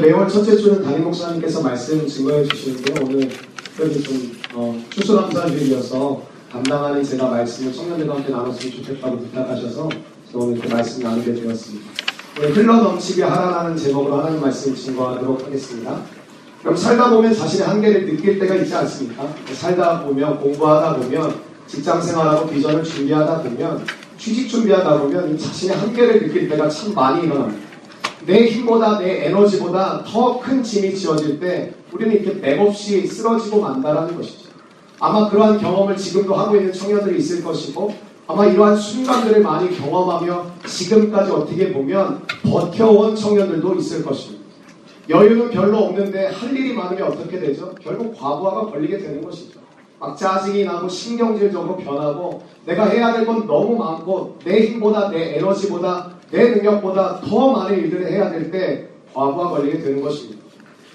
매월 첫째 주는 담임 목사님께서 말씀 증거해 주시는데요. 오늘 특별히 좀 어, 추수감사주일이어서 담당하는 제가 말씀을 청년들과 함께 나눴으면 좋겠다고 부탁하셔서 오늘 그 말씀 나누게 되었습니다. 오늘 흘러 넘치게 하라라는 제목으로 하나님 말씀 증거하도록 하겠습니다. 그럼 살다 보면 자신의 한계를 느낄 때가 있지 않습니까? 살다 보면 공부하다 보면 직장 생활하고 비전을 준비하다 보면 취직 준비하다 보면 이 자신의 한계를 느낄 때가 참 많이 일어납니다. 내 힘보다 내 에너지보다 더 큰 짐이 지어질 때 우리는 이렇게 맥없이 쓰러지고 만다라는 것이죠. 아마 그러한 경험을 지금도 하고 있는 청년들이 있을 것이고 아마 이러한 순간들을 많이 경험하며 지금까지 어떻게 보면 버텨온 청년들도 있을 것입니다. 여유는 별로 없는데 할 일이 많으면 어떻게 되죠? 결국 과부하가 걸리게 되는 것이죠. 막 짜증이 나고 신경질적으로 변하고 내가 해야 될 건 너무 많고 내 힘보다 내 에너지보다 내 능력보다 더 많은 일들을 해야 될 때 과부하 걸리게 되는 것입니다.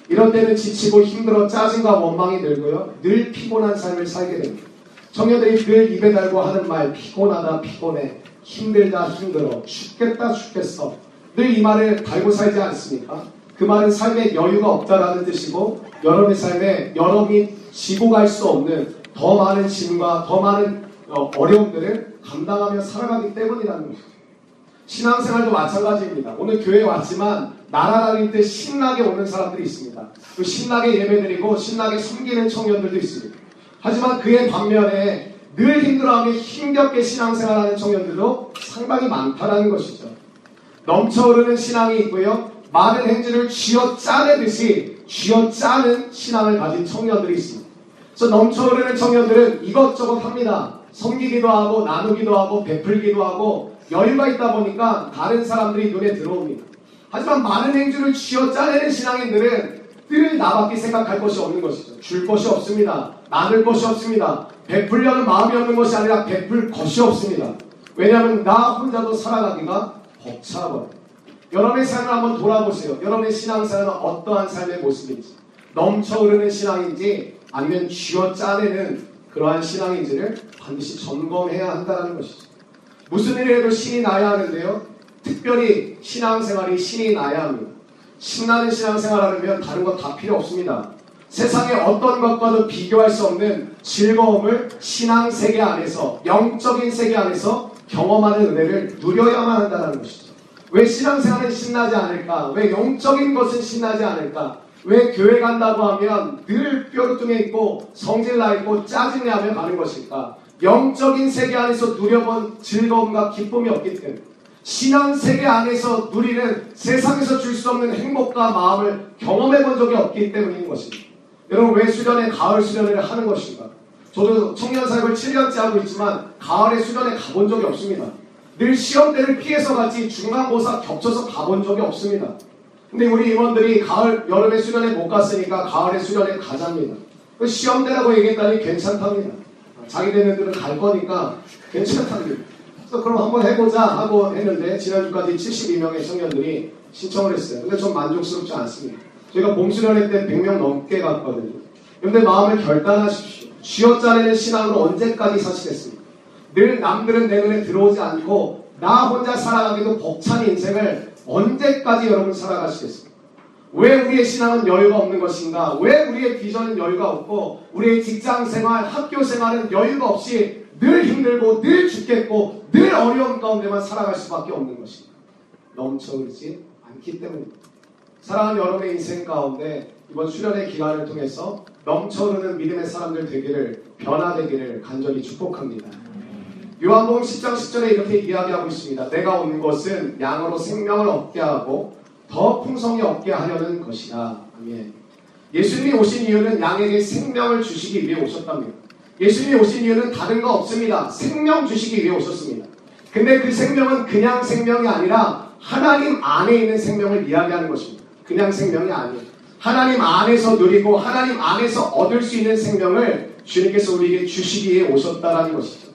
이런 때는 지치고 힘들어 짜증과 원망이 들고요. 늘 피곤한 삶을 살게 됩니다. 청년들이 늘 입에 달고 하는 말 피곤하다 피곤해 힘들다 힘들어 죽겠다 죽겠어 늘 이 말을 달고 살지 않습니까? 그 말은 삶에 여유가 없다라는 뜻이고 여러분의 삶에 여러분이 지고 갈 수 없는 더 많은 짐과 더 많은 어, 어려움들을 감당하며 살아가기 때문이라는 거죠. 신앙생활도 마찬가지입니다. 오늘 교회에 왔지만 나라 다닐 때 신나게 오는 사람들이 있습니다. 또 신나게 예배드리고 신나게 섬기는 청년들도 있습니다. 하지만 그의 반면에 늘 힘들어하며 힘겹게 신앙생활하는 청년들도 상당히 많다라는 것이죠. 넘쳐흐르는 신앙이 있고요. 많은 행진을 쥐어 짜내듯이 쥐어 짜는 신앙을 가진 청년들이 있습니다. 그래서 넘쳐흐르는 청년들은 이것저것 합니다. 섬기기도 하고 나누기도 하고 베풀기도 하고 여유가 있다 보니까 다른 사람들이 눈에 들어옵니다. 하지만 많은 행주를 쥐어 짜내는 신앙인들은 늘 나밖에 생각할 것이 없는 것이죠. 줄 것이 없습니다. 나눌 것이 없습니다. 베풀려는 마음이 없는 것이 아니라 베풀 것이 없습니다. 왜냐하면 나 혼자도 살아가기가 벅차거든요. 여러분의 삶을 한번 돌아보세요. 여러분의 신앙생활은 어떠한 삶의 모습인지 넘쳐 흐르는 신앙인지 아니면 쥐어 짜내는 그러한 신앙인지를 반드시 점검해야 한다는 것이죠. 무슨 일을 해도 신이 나야 하는데요. 특별히 신앙생활이 신이 나야 합니다. 신나는 신앙생활 하려면 다른 거다 필요 없습니다. 세상의 어떤 것과도 비교할 수 없는 즐거움을 신앙 세계 안에서 영적인 세계 안에서 경험하는 은혜를 누려야만 한다는 것이죠. 왜 신앙생활은 신나지 않을까? 왜 영적인 것은 신나지 않을까? 왜 교회 간다고 하면 늘 뾰루뚱해 있고 성질나 있고 짜증내하며 가는 것일까? 영적인 세계 안에서 누려본 즐거움과 기쁨이 없기 때문에 신앙 세계 안에서 누리는 세상에서 줄 수 없는 행복과 마음을 경험해 본 적이 없기 때문인 것입니다. 여러분 왜 수련회 가을 수련회를 하는 것인가? 저도 청년 사역을 7년째 하고 있지만 가을에 수련회 가본 적이 없습니다. 늘 시험 때를 피해서 갔지 중간고사 겹쳐서 가본 적이 없습니다. 근데 우리 임원들이 가을 여름에 수련회 못 갔으니까 가을에 수련회 가자입니다. 그 시험 때라고 얘기했더니 괜찮답니다. 자기네들은 갈 거니까 괜찮답니다. 그래서 그럼 한번 해보자 하고 했는데 지난주까지 72명의 청년들이 신청을 했어요. 근데 좀 만족스럽지 않습니다. 저희가 봄수련회 때 100명 넘게 갔거든요. 그런데 마음을 결단하십시오. 쥐어짜내는 신앙으로 언제까지 사시겠습니까? 늘 남들은 내 눈에 들어오지 않고 나 혼자 살아가기도 벅찬 인생을 언제까지 여러분 살아가시겠습니까? 왜 우리의 신앙은 여유가 없는 것인가? 왜 우리의 비전은 여유가 없고 우리의 직장 생활, 학교 생활은 여유가 없이 늘 힘들고 늘 죽겠고 늘 어려운 가운데만 살아갈 수밖에 없는 것입니다. 넘쳐흐르지 않기 때문입니다. 사랑하는 여러분의 인생 가운데 이번 수련의 기간을 통해서 넘쳐흐르는 믿음의 사람들 되기를 변화되기를 간절히 축복합니다. 요한복음 10장 10절에 이렇게 이야기하고 있습니다. 내가 온 것은 양으로 생명을 얻게 하고 더 풍성히 얻게 하려는 것이다. 아멘. 예수님이 오신 이유는 양에게 생명을 주시기 위해 오셨답니다. 예수님이 오신 이유는 다른 거 없습니다. 생명 주시기 위해 오셨습니다. 근데 그 생명은 그냥 생명이 아니라 하나님 안에 있는 생명을 이야기하는 것입니다. 그냥 생명이 아니에요. 하나님 안에서 누리고 하나님 안에서 얻을 수 있는 생명을 주님께서 우리에게 주시기 위해 오셨다라는 것이죠.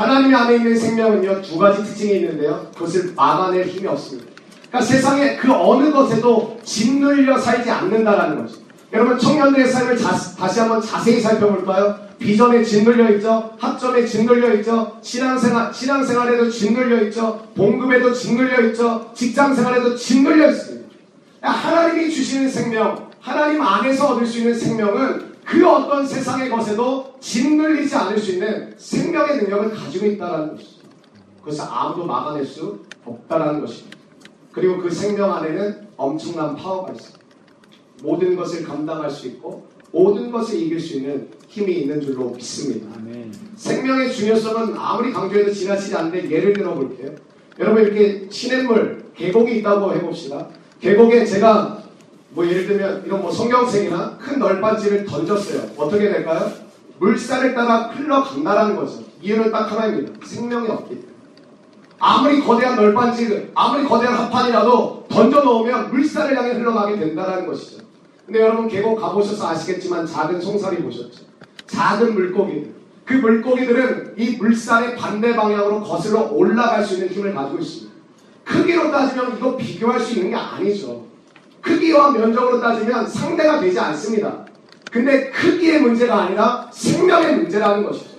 하나님 안에 있는 생명은요 두 가지 특징이 있는데요. 그것을 막아낼 힘이 없습니다. 그러니까 세상에 그 어느 것에도 짓눌려 살지 않는다라는 거죠. 여러분 청년들의 삶을 자, 다시 한번 자세히 살펴볼까요? 비전에 짓눌려 있죠. 학점에 짓눌려 있죠. 신앙생활, 신앙생활에도 짓눌려 있죠. 봉급에도 짓눌려 있죠. 직장생활에도 짓눌려 있습니다. 하나님이 주시는 생명, 하나님 안에서 얻을 수 있는 생명은 그 어떤 세상의 것에도 짓눌리지 않을 수 있는 생명의 능력을 가지고 있다는 것이죠. 그것을 아무도 막아낼 수 없다는 것입니다. 그리고 그 생명 안에는 엄청난 파워가 있습니다. 모든 것을 감당할 수 있고 모든 것을 이길 수 있는 힘이 있는 줄로 믿습니다. 아멘. 생명의 중요성은 아무리 강조해도 지나치지 않는데 예를 들어 볼게요. 여러분 이렇게 시냇물, 계곡이 있다고 해봅시다. 계곡에 제가 뭐 예를 들면 이런 뭐 성경책이나 큰 널빤지를 던졌어요. 어떻게 될까요? 물살을 따라 흘러간다라는 거죠. 이유는 딱 하나입니다. 생명이 없기 때문에. 아무리 거대한 널빤지, 아무리 거대한 합판이라도 던져놓으면 물살을 향해 흘러가게 된다는 것이죠. 근데 여러분 계곡 가보셔서 아시겠지만 작은 송사리 보셨죠? 작은 물고기들. 그 물고기들은 이 물살의 반대 방향으로 거슬러 올라갈 수 있는 힘을 가지고 있습니다. 크기로 따지면 이거 비교할 수 있는 게 아니죠. 크기와 면적으로 따지면 상대가 되지 않습니다. 근데 크기의 문제가 아니라 생명의 문제라는 것이죠.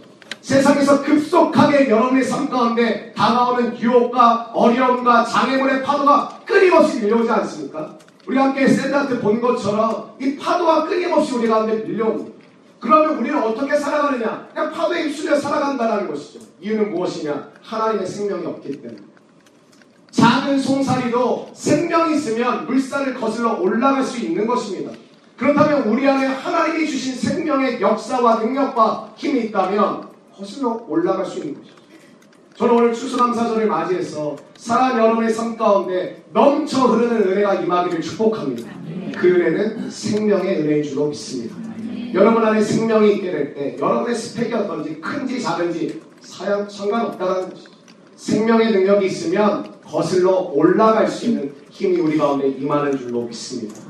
세상에서 급속하게 여러분의 삶 가운데 다가오는 유혹과 어려움과 장애물의 파도가 끊임없이 밀려오지 않습니까? 우리 함께 샌드한테 본 것처럼 이 파도가 끊임없이 우리 가운데 밀려옵니다. 그러면 우리는 어떻게 살아가느냐? 그냥 파도에 휩쓸려 살아간다는 것이죠. 이유는 무엇이냐? 하나님의 생명이 없기 때문에. 작은 송사리도 생명이 있으면 물살을 거슬러 올라갈 수 있는 것입니다. 그렇다면 우리 안에 하나님이 주신 생명의 역사와 능력과 힘이 있다면 거슬러 올라갈 수 있는 것이죠. 저는 오늘 추수감사절을 맞이해서 사람 여러분의 삶 가운데 넘쳐 흐르는 은혜가 임하기를 축복합니다. 그 은혜는 생명의 은혜인 줄로 믿습니다. 여러분 안에 생명이 있게 될 때 여러분의 스펙이 어떤지 큰지 작은지 사양 상관없다는 것이죠. 생명의 능력이 있으면 거슬러 올라갈 수 있는 힘이 우리 가운데 임하는 줄로 믿습니다.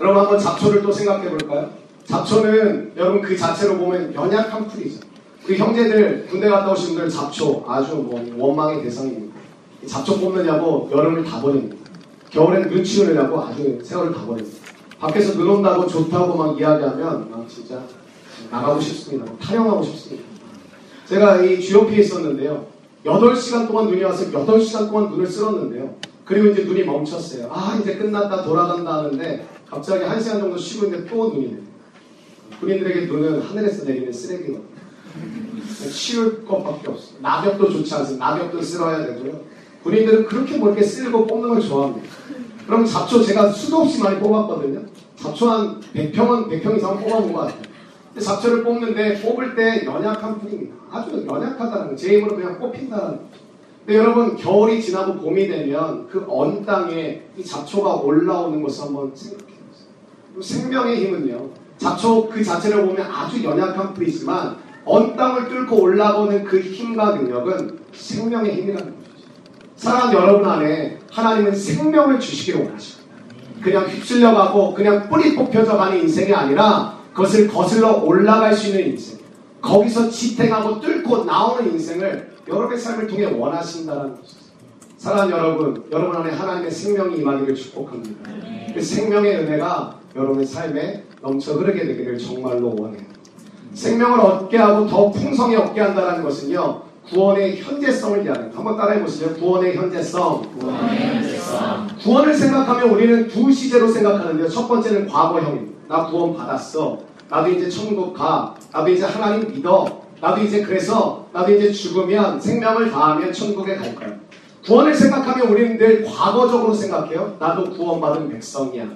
여러분 한번 잡초를 또 생각해 볼까요? 잡초는 여러분 그 자체로 보면 연약한 풀이죠. 그 형제들 군대 갔다 오신 분들 잡초 아주 뭐 원망의 대상입니다. 잡초 뽑느냐고 여름을 다 보냅니다. 겨울엔 눈 치우느냐고 아주 세월을 다 보냅니다. 밖에서 눈 온다고 좋다고 막 이야기하면 막 진짜 나가고 싶습니다. 타령하고 싶습니다. 제가 이 GOP에 있었는데요. 8시간 동안 눈이 와서 8시간 동안 눈을 쓸었는데요. 그리고 이제 눈이 멈췄어요. 아, 이제 끝났다, 돌아간다 하는데 갑자기 1시간 정도 쉬고 있는데 또 눈이 내요. 군인들에게 눈은 하늘에서 내리는 쓰레기거든요. 치울 것밖에 없어요. 낙엽도 좋지 않습니다. 낙엽도 쓸어야 되고요. 군인들은 그렇게 뭐 이렇게 쓸고 뽑는 걸 좋아합니다. 그럼 잡초 제가 수도 없이 많이 뽑았거든요. 잡초 한 100평은 100평 이상 뽑아본 것 같아요. 잡초를 뽑는데 뽑을 때 연약한 뿐입니다. 아주 연약하다는. 제 힘으로 그냥 뽑힌다는 거예요. 근데 여러분 겨울이 지나고 봄이 되면 그 언 땅에 이 잡초가 올라오는 것을 한번 생각해 보세요. 생명의 힘은요. 잡초 그 자체를 보면 아주 연약한 뿌이지만 언 땅을 뚫고 올라오는 그 힘과 능력은 생명의 힘이라는 것이죠. 사랑하는 여러분 안에 하나님은 생명을 주시기를 원하십니다. 그냥 휩쓸려가고 그냥 뿌리 뽑혀져 가는 인생이 아니라 그것을 거슬러 올라갈 수 있는 인생. 거기서 지탱하고 뚫고 나오는 인생을 여러분의 삶을 통해 원하신다는 것이죠. 사랑하는 여러분, 여러분 안에 하나님의 생명이 임하기를 축복합니다. 그 생명의 은혜가 여러분의 삶에 넘쳐 흐르게 되기를 정말로 원해요. 생명을 얻게 하고 더 풍성히 얻게 한다는 것은요. 구원의 현재성을 이야기합니다. 한번 따라해 보시죠. 구원의 현재성. 구원을 생각하면 우리는 두 시제로 생각하는데요. 첫 번째는 과거형입니다. 나 구원 받았어. 나도 이제 천국 가. 나도 이제 하나님 믿어. 나도 이제 그래서 나도 이제 죽으면 생명을 다하면 천국에 갈 거야. 구원을 생각하면 우리는 늘 과거적으로 생각해요. 나도 구원받은 백성이야.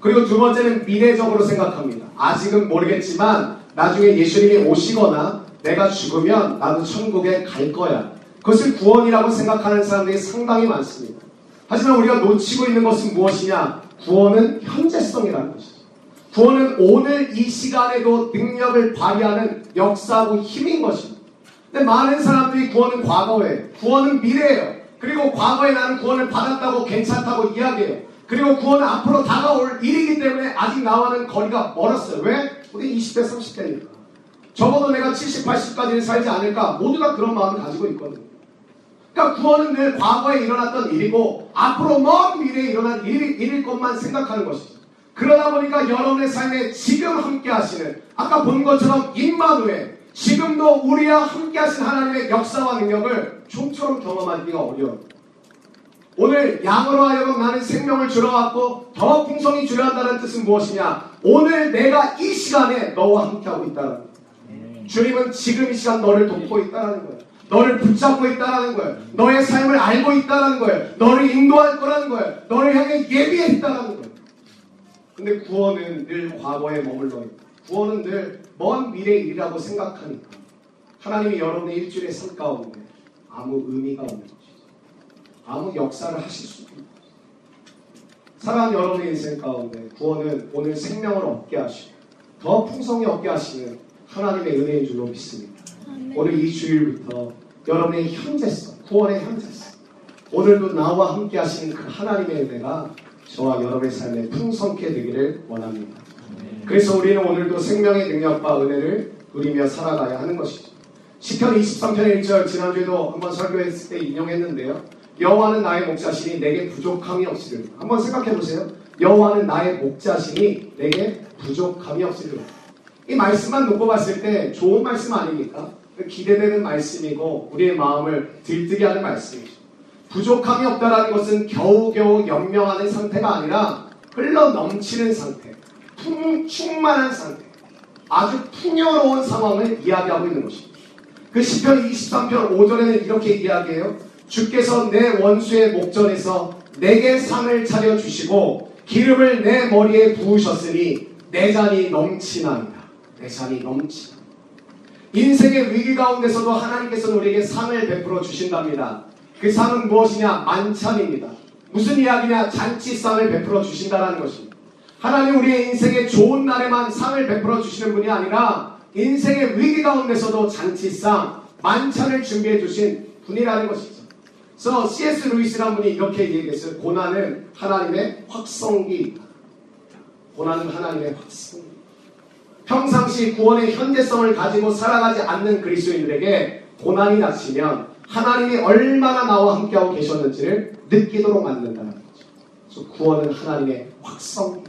그리고 두 번째는 미래적으로 생각합니다. 아직은 모르겠지만 나중에 예수님이 오시거나 내가 죽으면 나도 천국에 갈 거야. 그것을 구원이라고 생각하는 사람들이 상당히 많습니다. 하지만 우리가 놓치고 있는 것은 무엇이냐? 구원은 현재성이라는 것이죠. 구원은 오늘 이 시간에도 능력을 발휘하는 역사하고 힘인 것입니다. 근데 많은 사람들이 구원은 과거에, 구원은 미래예요. 그리고 과거에 나는 구원을 받았다고 괜찮다고 이야기해요. 그리고 구원은 앞으로 다가올 일이기 때문에 아직 나와는 거리가 멀었어요. 왜? 우리 20대, 30대니까. 적어도 내가 70, 80까지는 살지 않을까? 모두가 그런 마음을 가지고 있거든요. 그러니까 구원은 늘 과거에 일어났던 일이고 앞으로 먼 미래에 일어날 일, 일일 것만 생각하는 것이죠. 그러다 보니까 여러분의 삶에 지금 함께 하시는 아까 본 것처럼 임마누엘 지금도 우리와 함께 하신 하나님의 역사와 능력을 좀처럼 경험하기가 어려워요. 오늘 양으로 하여금 나는 생명을 주러 왔고 더 풍성히 주려 한다는 뜻은 무엇이냐? 오늘 내가 이 시간에 너와 함께하고 있다는 거예요. 주님은 지금 이 시간 너를 돕고 있다는 거예요. 너를 붙잡고 있다는 거예요. 너의 삶을 알고 있다는 거예요. 너를 인도할 거라는 거예요. 너를 향해 예비했다는 거예요. 근데 구원은 늘 과거에 머물러 있고 구원은 늘 먼 미래 일이라고 생각하니까 하나님이 여러분의 일주일의 삶 가운데 아무 의미가 없는 것이죠. 아무 역사를 하실 수 없는 것이죠. 사랑하는 여러분의 인생 가운데 구원은 오늘 생명을 얻게 하시고 더 풍성히 얻게 하시는 하나님의 은혜인 줄로 믿습니다. 오늘 이 주일부터 여러분의 현재성, 구원의 현재성 오늘도 나와 함께 하시는 그 하나님의 은혜가 저와 여러분의 삶에 풍성케 되기를 원합니다. 그래서 우리는 오늘도 생명의 능력과 은혜를 누리며 살아가야 하는 것이죠. 시편 23편 1절 지난주에도 한번 설교했을 때 인용했는데요. 여호와는 나의 목자시니 내게 부족함이 없으리라. 한번 생각해 보세요. 여호와는 나의 목자시니 내게 부족함이 없으리라. 이 말씀만 놓고 봤을 때 좋은 말씀 아닙니까? 기대되는 말씀이고 우리의 마음을 들뜨게 하는 말씀이죠. 부족함이 없다라는 것은 겨우겨우 연명하는 상태가 아니라 흘러 넘치는 상태, 풍, 충만한 상태, 아주 풍요로운 상황을 이야기하고 있는 것입니다. 그 시편 23편 5절에는 이렇게 이야기해요. 주께서 내 원수의 목전에서 내게 상을 차려 주시고 기름을 내 머리에 부으셨으니 내 잔이 넘치나이다. 내 잔이 넘치나. 인생의 위기 가운데서도 하나님께서는 우리에게 상을 베풀어 주신답니다. 그 상은 무엇이냐? 만찬입니다. 무슨 이야기냐? 잔치상을 베풀어 주신다는 것입니다. 하나님 우리의 인생의 좋은 날에만 상을 베풀어 주시는 분이 아니라 인생의 위기 가운데서도 잔치상, 만찬을 준비해 주신 분이라는 것이죠. 그래서 C.S. 루이스라는 분이 이렇게 얘기했어요. 고난은 하나님의 확성기. 고난은 하나님의 확성기. 평상시 구원의 현재성을 가지고 살아가지 않는 그리스도인들에게 고난이 닥치면 하나님이 얼마나 나와 함께하고 계셨는지를 느끼도록 만든다는 거죠. 그래서 구원은 하나님의 확성기.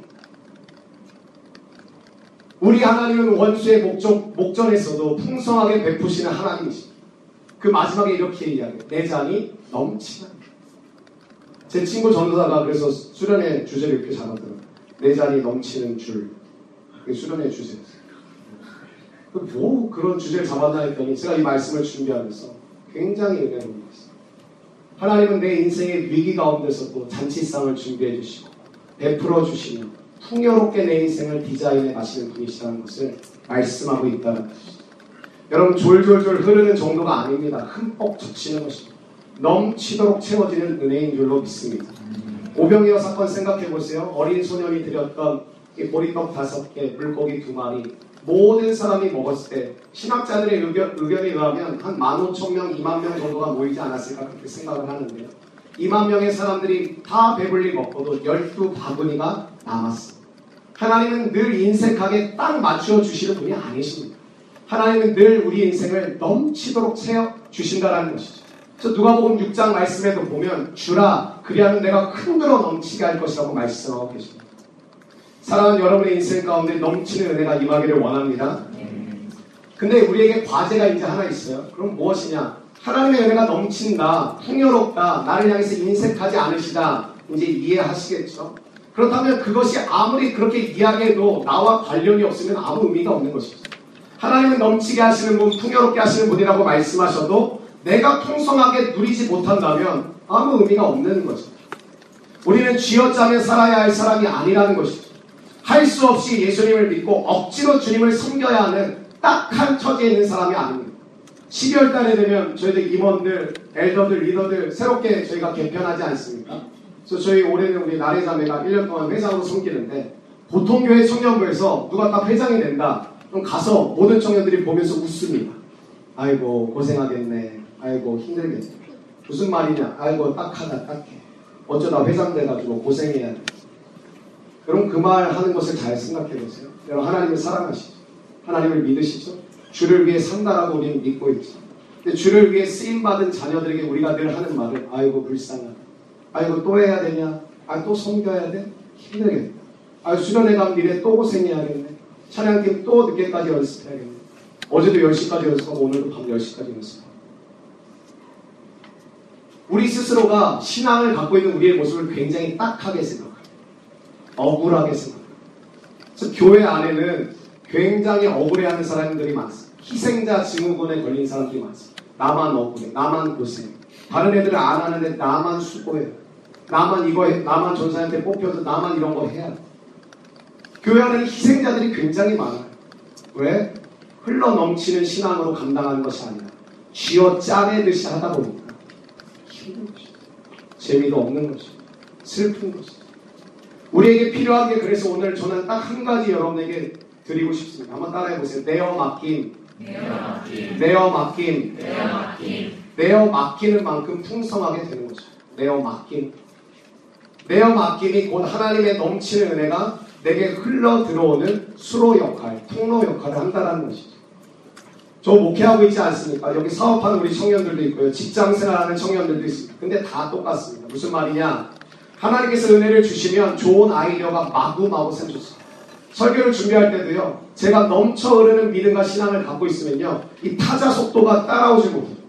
우리 하나님은 원수의 목적, 목전에서도 풍성하게 베푸시는 하나님이십니다. 그 마지막에 이렇게 이야기해요. 내 잔이 넘치는. 제 친구 전도사가 그래서 수련의 주제를 이렇게 잡았더라고요. 내 잔이 넘치는 줄. 그게 수련의 주제였어요. 뭐 그런 주제를 잡았나 했더니 제가 이 말씀을 준비하면서 굉장히 은혜로운 것입니다. 하나님은 내 인생의 위기 가운데서도 잔치상을 준비해 주시고 베풀어 주시며 풍요롭게 내 인생을 디자인해 가시는 분이시라는 것을 말씀하고 있다는 것입니다. 여러분 졸졸졸 흐르는 정도가 아닙니다. 흠뻑 적시는 것입니다. 넘치도록 채워지는 은혜인 줄로 믿습니다. 오병이어 사건 생각해 보세요. 어린 소년이 드렸던 이 보리떡 다섯 개, 물고기 두 마리 모든 사람이 먹었을 때 신학자들의 의견, 의견에 의하면 한 15,000명, 2만 명 정도가 모이지 않았을까 그렇게 생각을 하는데요. 2만 명의 사람들이 다 배불리 먹고도 12바구니가 남았습니다. 하나님은 늘 인색하게 딱 맞추어 주시는 분이 아니십니다. 하나님은 늘 우리 인생을 넘치도록 채워 주신다라는 것이죠. 그래서 누가복음 6장 말씀에도 보면 주라 그리하면 내가 흔들어 넘치게 할 것이라고 말씀하고 계십니다. 사랑하는 여러분의 인생 가운데 넘치는 은혜가 임하기를 원합니다. 근데 우리에게 과제가 이제 하나 있어요. 그럼 무엇이냐? 하나님의 은혜가 넘친다, 풍요롭다, 나를 향해서 인색하지 않으시다. 이제 이해하시겠죠? 그렇다면 그것이 아무리 그렇게 이야기해도 나와 관련이 없으면 아무 의미가 없는 것이죠. 하나님은 넘치게 하시는 분, 풍요롭게 하시는 분이라고 말씀하셔도 내가 풍성하게 누리지 못한다면 아무 의미가 없는 거죠. 우리는 쥐어짜며 살아야 할 사람이 아니라는 것이죠. 할 수 없이 예수님을 믿고 억지로 주님을 섬겨야 하는 딱한 처지에 있는 사람이 아닙니다. 12월 달에 되면 저희들 임원들, 엘더들, 리더들 새롭게 저희가 개편하지 않습니까? 그래서 저희 올해는 우리 나래 자매가 1년 동안 회장으로 섬기는데 보통 교회 청년부에서 누가 딱 회장이 된다. 그럼 가서 모든 청년들이 보면서 웃습니다. 아이고 고생하겠네. 아이고 힘들겠네. 무슨 말이냐? 아이고 딱하다 딱해. 어쩌다 회장 돼가지고 고생해야 돼. 그럼 그말 하는 것을 잘 생각해 보세요. 여러분 하나님을 사랑하시죠. 하나님을 믿으시죠. 주를 위해 산다라고 우리는 믿고 있죠. 근데 주를 위해 쓰임 받은 자녀들에게 우리가 늘 하는 말은 아이고 불쌍하다. 아이고 또 해야 되냐? 아 또 섬겨야 돼? 힘들겠다. 아 수련회 간 미래 또 고생해야겠네. 찬양팀 또 늦게까지 연습해야겠네. 어제도 10시까지 연습하고 오늘도 밤 10시까지 연습하고. 우리 스스로가 신앙을 갖고 있는 우리의 모습을 굉장히 딱하게 생각합니다. 억울하게 생각합니다. 그래서 교회 안에는 굉장히 억울해하는 사람들이 많습니다. 희생자 증후군에 걸린 사람들이 많습니다. 나만 억울해, 나만 고생. 다른 애들은 안 하는데 나만 수고해. 나만 이거 해, 나만 전사한테 뽑혀서 나만 이런 거 해야 돼. 교회 안에는 희생자들이 굉장히 많아요. 왜? 흘러 넘치는 신앙으로 감당하는 것이 아니라 쥐어 짜내듯이 하다 보니까 힘든 것이죠. 재미도 없는 것이죠. 슬픈 것이죠. 우리에게 필요한 게 그래서 오늘 저는 딱 한 가지 여러분에게 드리고 싶습니다. 한번 따라해 보세요. 내어 맡김. 내어 맡김. 내어 맡기는 만큼 풍성하게 되는 거죠. 내어 맡김. 내어 맡김이 곧 하나님의 넘치는 은혜가 내게 흘러 들어오는 수로 역할, 통로 역할을 한다는 것이죠. 저 목회하고 있지 않습니까? 여기 사업하는 우리 청년들도 있고요. 직장 생활하는 청년들도 있습니다. 근데 다 똑같습니다. 무슨 말이냐? 하나님께서 은혜를 주시면 좋은 아이디어가 마구마구 생겼어요. 설교를 준비할 때도요. 제가 넘쳐 흐르는 믿음과 신앙을 갖고 있으면요. 이 타자 속도가 따라오지 못해요.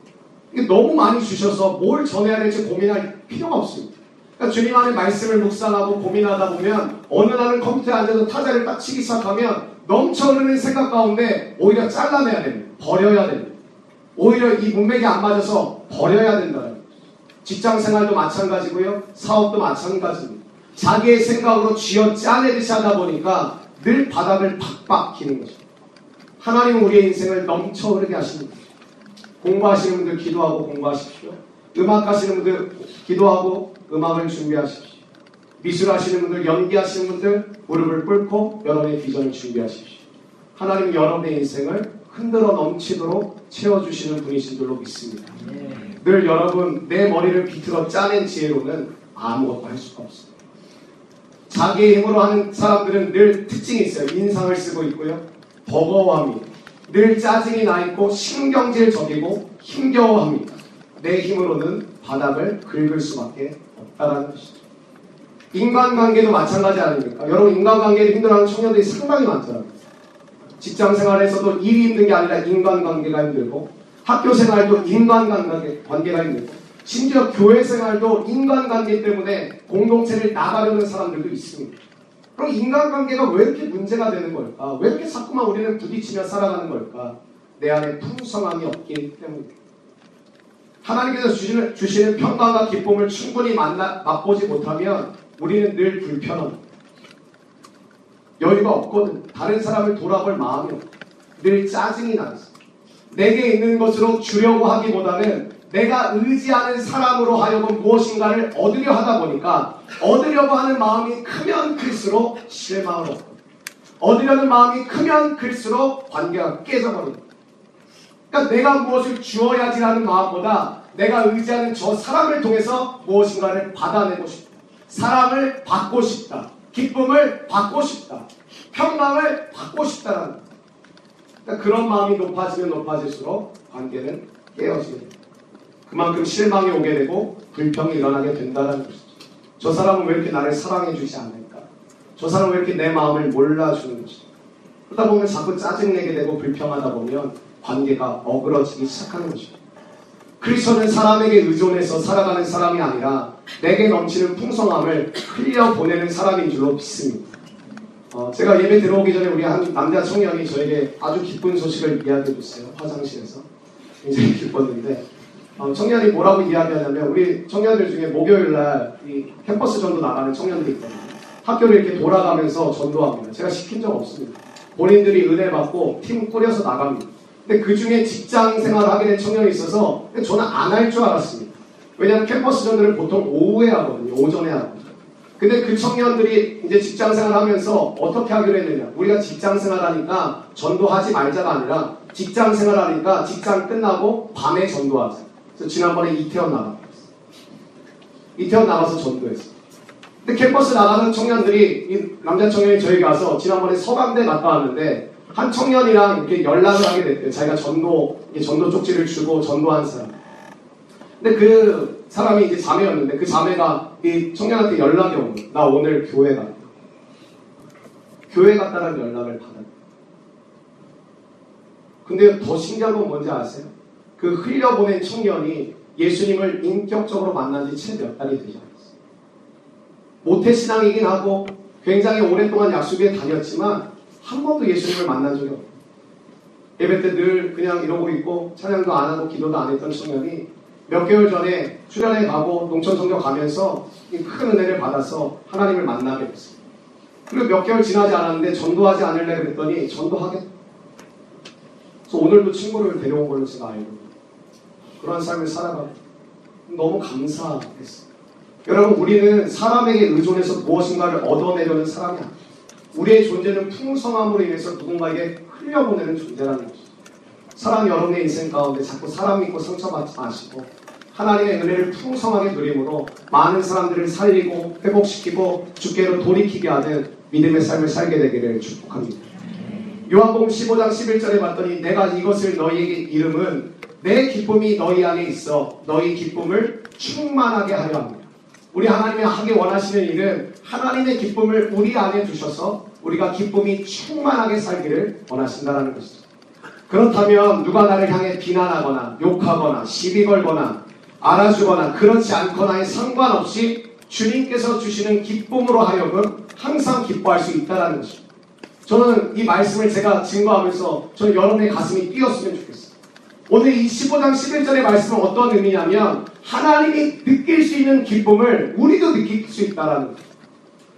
너무 많이 주셔서 뭘 전해야 될지 고민할 필요가 없습니다. 그러니까 주님 안에 말씀을 묵상하고 고민하다 보면 어느 날은 컴퓨터에 앉아서 타자를 딱 치기 시작하면 넘쳐 흐르는 생각 가운데 오히려 잘라내야 됩니다. 버려야 됩니다. 오히려 이 문맥이 안 맞아서 버려야 된다는. 직장 생활도 마찬가지고요. 사업도 마찬가지입니다. 자기의 생각으로 쥐어 짜내듯이 하다 보니까 늘 바닥을 박박 기는 거죠. 하나님은 우리의 인생을 넘쳐 흐르게 하십니다. 공부하시는 분들 기도하고 공부하십시오. 음악 하시는 분들 기도하고 음악을 준비하십시오. 미술 하시는 분들, 연기하시는 분들 무릎을 꿇고 여러분의 비전을 준비하십시오. 하나님은 여러분의 인생을 흔들어 넘치도록 채워주시는 분이신 줄로 믿습니다. 늘 여러분 내 머리를 비틀어 짜낸 지혜로는 아무것도 할 수가 없습니다. 자기의 힘으로 하는 사람들은 늘 특징이 있어요. 인상을 쓰고 있고요. 버거워합니다. 늘 짜증이 나 있고 신경질 적이고 힘겨워합니다. 내 힘으로는 바닥을 긁을 수밖에 없다라는 것이죠. 인간관계도 마찬가지 아닙니까? 여러분 인간관계를 힘들어하는 청년들이 상당히 많더라고요. 직장 생활에서도 일이 힘든 게 아니라 인간관계가 힘들고 학교 생활도 인간관계가 힘들고 심지어 교회 생활도 인간관계 때문에 공동체를 나가려는 사람들도 있습니다. 그럼 인간관계가 왜 이렇게 문제가 되는 걸까? 왜 이렇게 자꾸만 우리는 부딪히며 살아가는 걸까? 내 안에 풍성함이 없기 때문입니다. 하나님께서 주시는, 주시는 평강과 기쁨을 충분히 만나, 맛보지 못하면 우리는 늘 불편합니다. 여유가 없거든. 다른 사람을 돌아볼 마음이 없고 늘 짜증이 나서 내게 있는 것으로 주려고 하기보다는 내가 의지하는 사람으로 하여금 무엇인가를 얻으려 하다 보니까 얻으려고 하는 마음이 크면 클수록 실망을 얻고 얻으려는 마음이 크면 클수록 관계가 깨져버립니다. 그러니까 내가 무엇을 주어야지라는 마음보다 내가 의지하는 저 사람을 통해서 무엇인가를 받아내고 싶다. 사랑을 받고 싶다. 기쁨을 받고 싶다. 평강을 받고 싶다라는 그러니까 그런 마음이 높아지면 높아질수록 관계는 됩니다. 그만큼 실망이 오게 되고 불평이 일어나게 된다는 것이죠. 저 사람은 왜 이렇게 나를 사랑해 주지 않을까? 저 사람은 왜 이렇게 내 마음을 몰라주는 것일까? 그러다 보면 자꾸 짜증내게 되고 불평하다 보면 관계가 어그러지기 시작하는 것입니다. 그리스도는 사람에게 의존해서 살아가는 사람이 아니라 내게 넘치는 풍성함을 흘려 보내는 사람인 줄로 믿습니다. 어, 제가 예배 들어오기 전에 우리 한 남자 청년이 저에게 아주 기쁜 소식을 이야기해 줬어요. 화장실에서. 굉장히 기뻤는데 어, 청년이 뭐라고 이야기하냐면 우리 청년들 중에 목요일 날 이 캠퍼스 전도 나가는 청년들이 있거든요. 학교를 이렇게 돌아가면서 전도합니다. 제가 시킨 적 없습니다. 본인들이 은혜 받고 팀 꾸려서 나갑니다. 근데 그 중에 직장 생활을 하게 된 청년이 있어서 저는 안 할 줄 알았습니다. 왜냐하면 캠퍼스 전도를 보통 오후에 하거든요. 오전에 하거든요. 근데 그 청년들이 이제 직장 생활하면서 어떻게 하기로 했느냐. 우리가 직장 생활하니까 전도하지 말자가 아니라 직장 생활하니까 직장 끝나고 밤에 전도하자. 그래서 지난번에 이태원 나갔어요. 이태원 나가서 전도했어요. 근데 캠퍼스 나가는 청년들이 이 남자 청년이 저에게 와서 지난번에 서강대 갔다 왔는데 한 청년이랑 이렇게 연락을 하게 됐대요. 자기가 전도 전도 쪽지를 주고 전도한 사람. 근데 그 사람이 이제 자매였는데 그 자매가 이 청년한테 연락이 온 거예요. 나 오늘 교회 갔다. 교회 갔다는 연락을 받았다. 근데 더 신기한 건 뭔지 아세요? 그 흘려보낸 청년이 예수님을 인격적으로 만난 지채몇 달이 되지 않았어요. 모태신앙이긴 하고 굉장히 오랫동안 약속에 다녔지만 한 번도 예수님을 만난 적이 없어요. 예배 때 늘 그냥 이러고 있고 찬양도 안 하고 기도도 안 했던 청년이 몇 개월 전에 수련회 가고 농촌 선교 가면서 이큰 은혜를 받아서 하나님을 만나게 됐어요. 그리고 몇 개월 지나지 않았는데 전도하지 않을래 그랬더니 전도하겠다. 그래서 오늘도 친구를 데려온 걸로 제가 알고 그런 삶을 살아가고 너무 감사했어요. 여러분 우리는 사람에게 의존해서 무엇인가를 얻어내려는 사람이 아니에요. 우리의 존재는 풍성함으로 인해서 누군가에게 흘려보내는 존재라는 것이죠. 사람 여러분의 인생 가운데 자꾸 사람 믿고 상처받지 마시고 하나님의 은혜를 풍성하게 누림으로 많은 사람들을 살리고 회복시키고 주께로 돌이키게 하는 믿음의 삶을 살게 되기를 축복합니다. 요한복음 15장 11절에 봤더니 내가 이것을 너희에게 이름은 내 기쁨이 너희 안에 있어 너희 기쁨을 충만하게 하려 합니다. 우리 하나님이 하기 원하시는 일은 하나님의 기쁨을 우리 안에 두셔서 우리가 기쁨이 충만하게 살기를 원하신다는 것이죠. 그렇다면 누가 나를 향해 비난하거나 욕하거나 시비 걸거나 알아주거나 그렇지 않거나에 상관없이 주님께서 주시는 기쁨으로 하여금 항상 기뻐할 수 있다는 것입니다. 저는 이 말씀을 제가 증거하면서 저는 여러분의 가슴이 뛰었으면 좋겠어요. 오늘 이 15장 11절의 말씀은 어떤 의미냐면 하나님이 느낄 수 있는 기쁨을 우리도 느낄 수 있다는 거예요.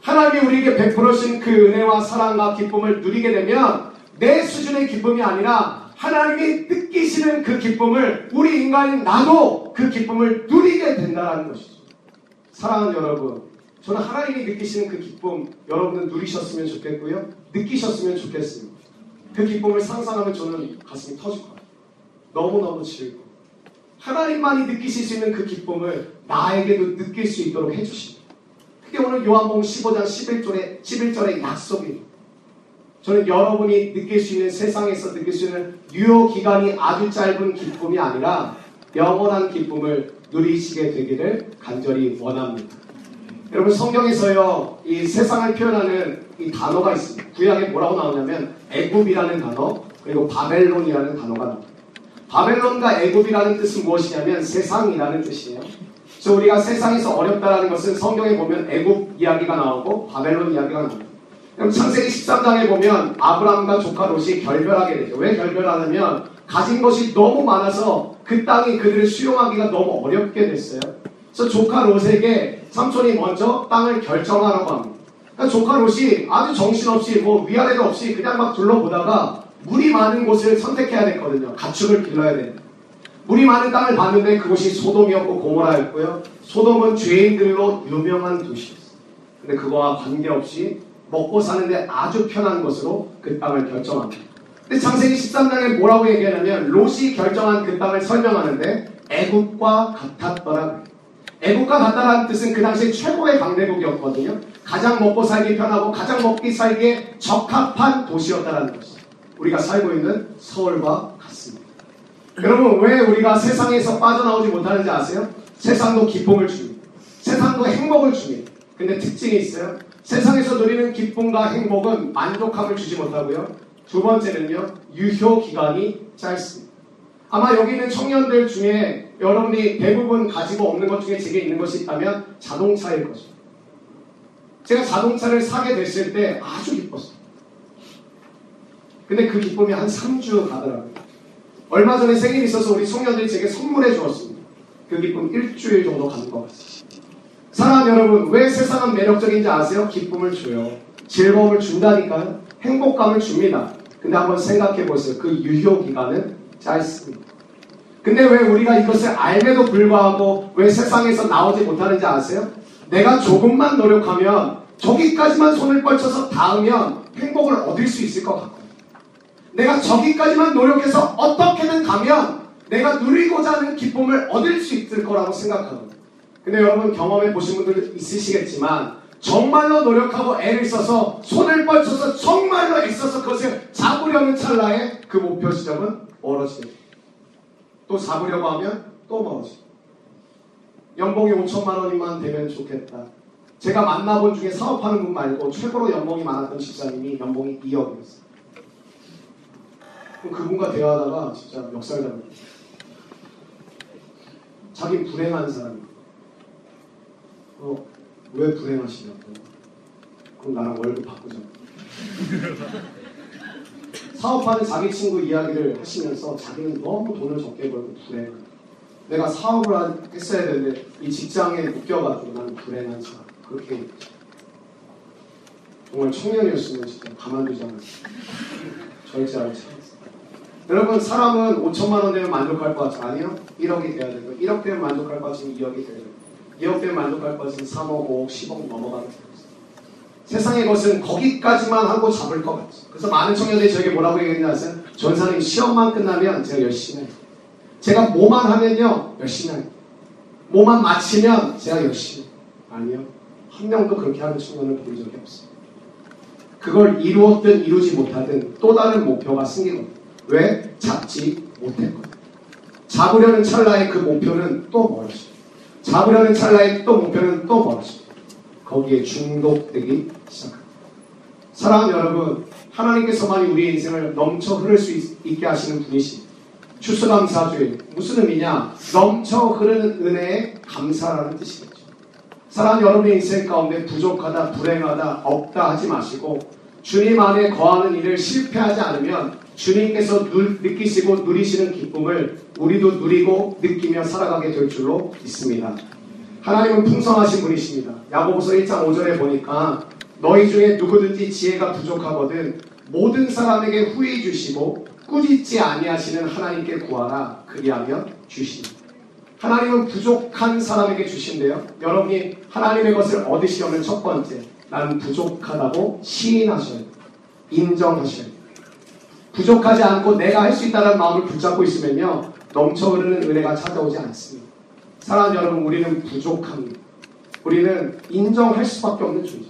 하나님이 우리에게 베풀으신 그 은혜와 사랑과 기쁨을 누리게 되면 내 수준의 기쁨이 아니라 하나님이 느끼시는 그 기쁨을 우리 인간인 나도 그 기쁨을 누리게 된다는 것이죠. 사랑하는 여러분, 저는 하나님이 느끼시는 그 기쁨 여러분들 누리셨으면 좋겠고요. 느끼셨으면 좋겠습니다. 그 기쁨을 상상하면 저는 가슴이 터질 거예요. 너무너무 즐거워. 하나님만이 느끼실 수 있는 그 기쁨을 나에게도 느낄 수 있도록 해주십니다. 그게 오늘 요한복음 15장 11절의, 11절의 약속입니다. 저는 여러분이 느낄 수 있는 세상에서 느낄 수 있는 유효 기간이 아주 짧은 기쁨이 아니라 영원한 기쁨을 누리시게 되기를 간절히 원합니다. 여러분 성경에서요 이 세상을 표현하는 이 단어가 있습니다. 구약에 뭐라고 나오냐면 애굽이라는 단어 그리고 바벨론이라는 단어가 나옵니다. 바벨론과 애굽이라는 뜻은 무엇이냐면 세상이라는 뜻이에요. 그래서 우리가 세상에서 어렵다라는 것은 성경에 보면 애굽 이야기가 나오고 바벨론 이야기가 나옵니다. 그럼 창세기 13장에 보면 아브라함과 조카 롯이 결별하게 되죠. 왜 결별하냐면 가진 것이 너무 많아서 그 땅이 그들을 수용하기가 너무 어렵게 됐어요. 그래서 조카 롯에게 삼촌이 먼저 땅을 결정하라고 합니다. 그러니까 조카 롯이 아주 정신없이 뭐 위아래도 없이 그냥 막 둘러보다가 물이 많은 곳을 선택해야 됐거든요. 가축을 길러야 됩니다. 물이 많은 땅을 봤는데 그곳이 소돔이었고 고모라였고요. 소돔은 죄인들로 유명한 도시였어요. 근데 그거와 관계없이 먹고 사는데 아주 편한 것으로 그 땅을 결정합니다. 근데 창세기 13장에 뭐라고 얘기하냐면 롯이 결정한 그 땅을 설명하는데 애국과 같았더라. 애국과 같다라는 뜻은 그 당시 최고의 강대국이었거든요. 가장 먹고 살기 편하고 가장 먹기 살기에 적합한 도시였다라는 것이죠. 우리가 살고 있는 서울과 같습니다. 여러분 왜 우리가 세상에서 빠져나오지 못하는지 아세요? 세상도 기쁨을 줍니다. 세상도 행복을 줍니다. 근데 특징이 있어요. 세상에서 누리는 기쁨과 행복은 만족함을 주지 못하고요. 두 번째는요, 유효 기간이 짧습니다. 아마 여기 있는 청년들 중에 여러분이 대부분 가지고 없는 것 중에 제게 있는 것이 있다면 자동차일 것입니다. 제가 자동차를 사게 됐을 때 아주 기뻤어요. 근데 그 기쁨이 한 3주 가더라고요. 얼마 전에 생일이 있어서 우리 청년들이 제게 선물해 주었습니다. 그 기쁨 일주일 정도 가는 것 같습니다. 사랑하는 여러분, 왜 세상은 매력적인지 아세요? 기쁨을 줘요. 즐거움을 준다니까요. 행복감을 줍니다. 근데 한번 생각해 보세요. 그 유효 기간은 짧습니다. 근데 왜 우리가 이것을 알매도 불구하고 왜 세상에서 나오지 못하는지 아세요? 내가 조금만 노력하면 저기까지만 손을 뻗쳐서 닿으면 행복을 얻을 수 있을 것 같거든요. 내가 저기까지만 노력해서 어떻게든 가면 내가 누리고자 하는 기쁨을 얻을 수 있을 거라고 생각하거든요. 근데 여러분 경험해 보신 분들 있으시겠지만 정말로 노력하고 애를 써서 손을 뻗쳐서 정말로 애써서 그것을 잡으려는 찰나에 그 목표 지점은 됩니다. 또 잡으려고 하면 또 멀어지고 연봉이 5천만 원이만 되면 좋겠다. 제가 만나본 중에 사업하는 분 말고 최고로 연봉이 많았던 집사님이 연봉이 2억이었어요. 그분과 대화하다가 진짜 잡니다. 자기 불행한 사람이. 어, 왜 불행하시냐고. 그럼 나랑 월급 바꾸자. 사업하는 자기 친구 이야기를 하시면서 자기는 너무 돈을 적게 벌고 불행한. 내가 사업을 하- 했어야 되는데 이 직장에 묶여가지고 나는 불행한 사람. 그렇게. 정말 청년이었으면 진짜 가만두지 않았어요. 절제할 차. 여러분 사람은 5천만 원 되면 만족할 것 같죠? 아니요. 1억이 돼야 되고 1억 되면 만족할 것 같으면 2억이 돼야 되고 2억 되면 만족할 것 같으면 3억, 5억, 10억 넘어가는 거예요. 세상의 것은 거기까지만 하고 잡을 것 같죠. 그래서 많은 청년들이 저에게 뭐라고 얘기했냐 하세요? 전사님 시험만 끝나면 제가 열심히 해요. 제가 뭐만 하면요 열심히 해요. 뭐만 마치면 제가 열심히. 아니요. 한 명도 그렇게 하는 청년을 본 적이 없어요. 그걸 이루었든 이루지 못하든 또 다른 목표가 생기거든요. 왜? 잡지 못했거든요. 잡으려는 찰나의 그 목표는 또 멀어져요. 잡으려는 찰나의 또 목표는 또 멀어져요. 거기에 중독되기 시작합니다. 사랑하는 여러분, 하나님께서만이 우리의 인생을 넘쳐 흐를 수 있, 게 하시는 분이십니다. 추수감사주의 무슨 의미냐? 넘쳐 흐르는 은혜에 감사라는 뜻이겠죠. 사랑하는 여러분의 인생 가운데 부족하다, 불행하다, 없다 하지 마시고 주님 안에 거하는 일을 실패하지 않으면 주님께서 누, 느끼시고 누리시는 기쁨을 우리도 누리고 느끼며 살아가게 될 줄로 믿습니다. 하나님은 풍성하신 분이십니다. 야고보서 1장 5절에 보니까 너희 중에 누구든지 지혜가 부족하거든 모든 사람에게 후히 주시고 꾸짖지 아니하시는 하나님께 구하라 그리하면 주시니 하나님은 부족한 사람에게 주신대요. 여러분이 하나님의 것을 얻으시려면 첫 번째 나는 부족하다고 시인하셔야 돼요. 인정하셔야 돼요. 부족하지 않고 내가 할 수 있다는 마음을 붙잡고 있으면요 넘쳐 흐르는 은혜가 찾아오지 않습니다. 사랑하는 여러분, 우리는 부족합니다. 우리는 인정할 수밖에 없는 존재.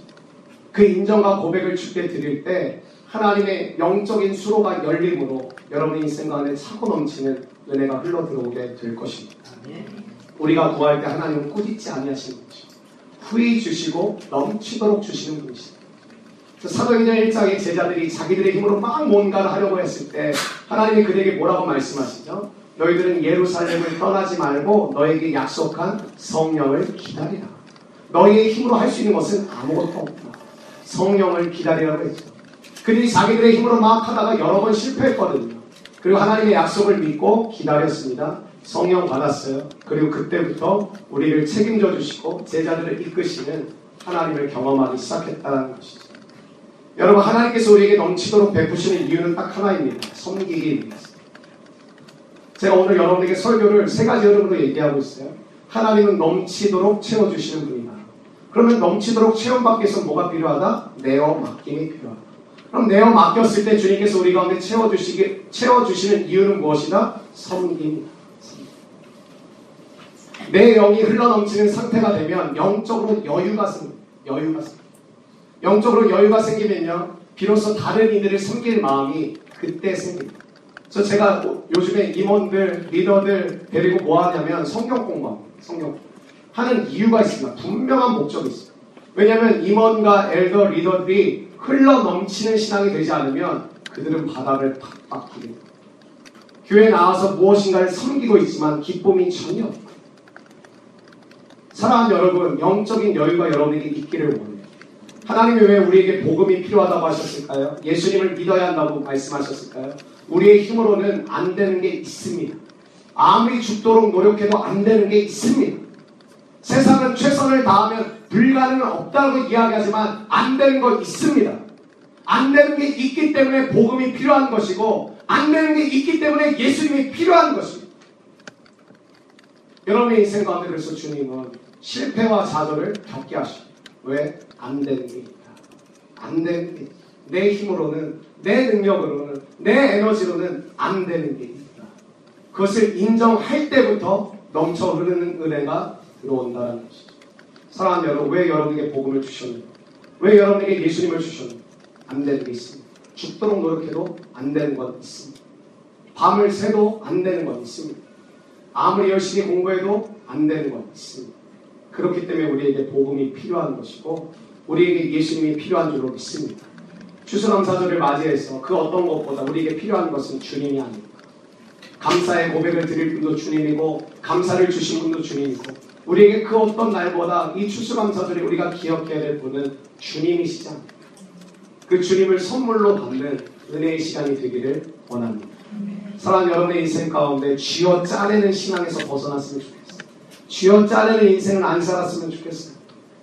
그 인정과 고백을 주께 드릴 때 하나님의 영적인 수로가 열림으로 여러분의 인생 가운데 차고 넘치는 은혜가 흘러 들어오게 될 것입니다. 우리가 구할 때 하나님은 꾸짖지 아니하시는 분이시죠. 후히 주시고 넘치도록 주시는 분이시죠. 사도행전 1장의 제자들이 자기들의 힘으로 막 뭔가를 하려고 했을 때 하나님이 그들에게 뭐라고 말씀하시죠? 너희들은 예루살렘을 떠나지 말고 너에게 약속한 성령을 기다리라. 너희의 힘으로 할 수 있는 것은 아무것도 없다. 성령을 기다리라고 했죠. 그들이 자기들의 힘으로 막 하다가 여러 번 실패했거든요. 그리고 하나님의 약속을 믿고 기다렸습니다. 성령 받았어요. 그리고 그때부터 우리를 책임져 주시고 제자들을 이끄시는 하나님을 경험하기 시작했다는 것이죠. 여러분 하나님께서 우리에게 넘치도록 베푸시는 이유는 딱 하나입니다. 섬기기 위해서. 제가 오늘 여러분에게 설교를 세 가지 흐름으로 얘기하고 있어요. 하나님은 넘치도록 채워주시는 분이다. 그러면 넘치도록 체험받기 위해서 뭐가 필요하다? 내어 맡김이 필요하다. 그럼 내어 맡겼을 때 주님께서 우리 가운데 채워주시기, 채워주시는 이유는 무엇이다? 섬김. 내 영이 흘러넘치는 상태가 되면 영적으로 여유가 생깁니다. 여유가. 영적으로 여유가 생기면요. 비로소 다른 이들을 섬길 마음이 그때 생깁니다. 그래서 제가 요즘에 임원들, 리더들 데리고 뭐 하냐면 성경 공부합니다. 성경 하는 이유가 있습니다. 분명한 목적이 있습니다. 왜냐하면 임원과 엘더, 리더들이 흘러 넘치는 신앙이 되지 않으면 그들은 바닥을 팍팍 부립니다. 교회 나와서 무엇인가를 섬기고 있지만 기쁨이 전혀 없고 사랑하는 여러분, 영적인 여유가 여러분에게 있기를 원해요. 하나님이 왜 우리에게 복음이 필요하다고 하셨을까요? 예수님을 믿어야 한다고 말씀하셨을까요? 우리의 힘으로는 안 되는 게 있습니다. 아무리 죽도록 노력해도 안 되는 게 있습니다. 세상은 최선을 다하면 불가능은 없다고 이야기하지만 안 되는 거 있습니다. 안 되는 게 있기 때문에 복음이 필요한 것이고 안 되는 게 있기 때문에 예수님이 필요한 것입니다. 여러분의 인생 가운데 그래서 주님은 실패와 좌절을 겪게 하십니다. 왜? 안 되는 게 있다. 안 되는 게 있다. 내 힘으로는, 내 능력으로는, 내 에너지로는 안 되는 게 있다. 그것을 인정할 때부터 넘쳐 흐르는 은혜가 들어온다는 것이죠. 사랑하는 여러분, 왜 여러분에게 복음을 주셨는가? 왜 여러분에게 예수님을 주셨는가? 안 되는 게 있습니다. 죽도록 노력해도 안 되는 건 있습니다. 밤을 새도 안 되는 건 있습니다. 아무리 열심히 공부해도 안 되는 건 있습니다. 그렇기 때문에 우리에게 복음이 필요한 것이고 우리에게 예수님이 필요한 줄로 믿습니다. 추수감사절을 맞이해서 그 어떤 것보다 우리에게 필요한 것은 주님이 아닙니다. 감사의 고백을 드릴 분도 주님이고 감사를 주신 분도 주님이고 우리에게 그 어떤 날보다 이 추수감사절에 우리가 기억해야 될 분은 주님이시죠. 그 주님을 선물로 받는 은혜의 시간이 되기를 원합니다. 사랑하는 여러분의 인생 가운데 쥐어 짜내는 신앙에서 벗어났으면 좋겠어요. 쥐어 짜내는 인생을 안 살았으면 좋겠어요.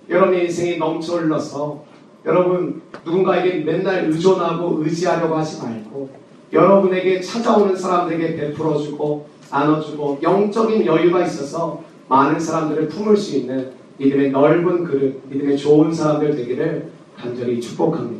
여러분의 인생이 넘쳐 흘러서 여러분 누군가에게 맨날 의존하고 의지하려고 하지 말고 여러분에게 찾아오는 사람들에게 베풀어주고 나눠주고 영적인 여유가 있어서 많은 사람들을 품을 수 있는 믿음의 넓은 그릇, 믿음의 좋은 사람들 되기를 간절히 축복합니다.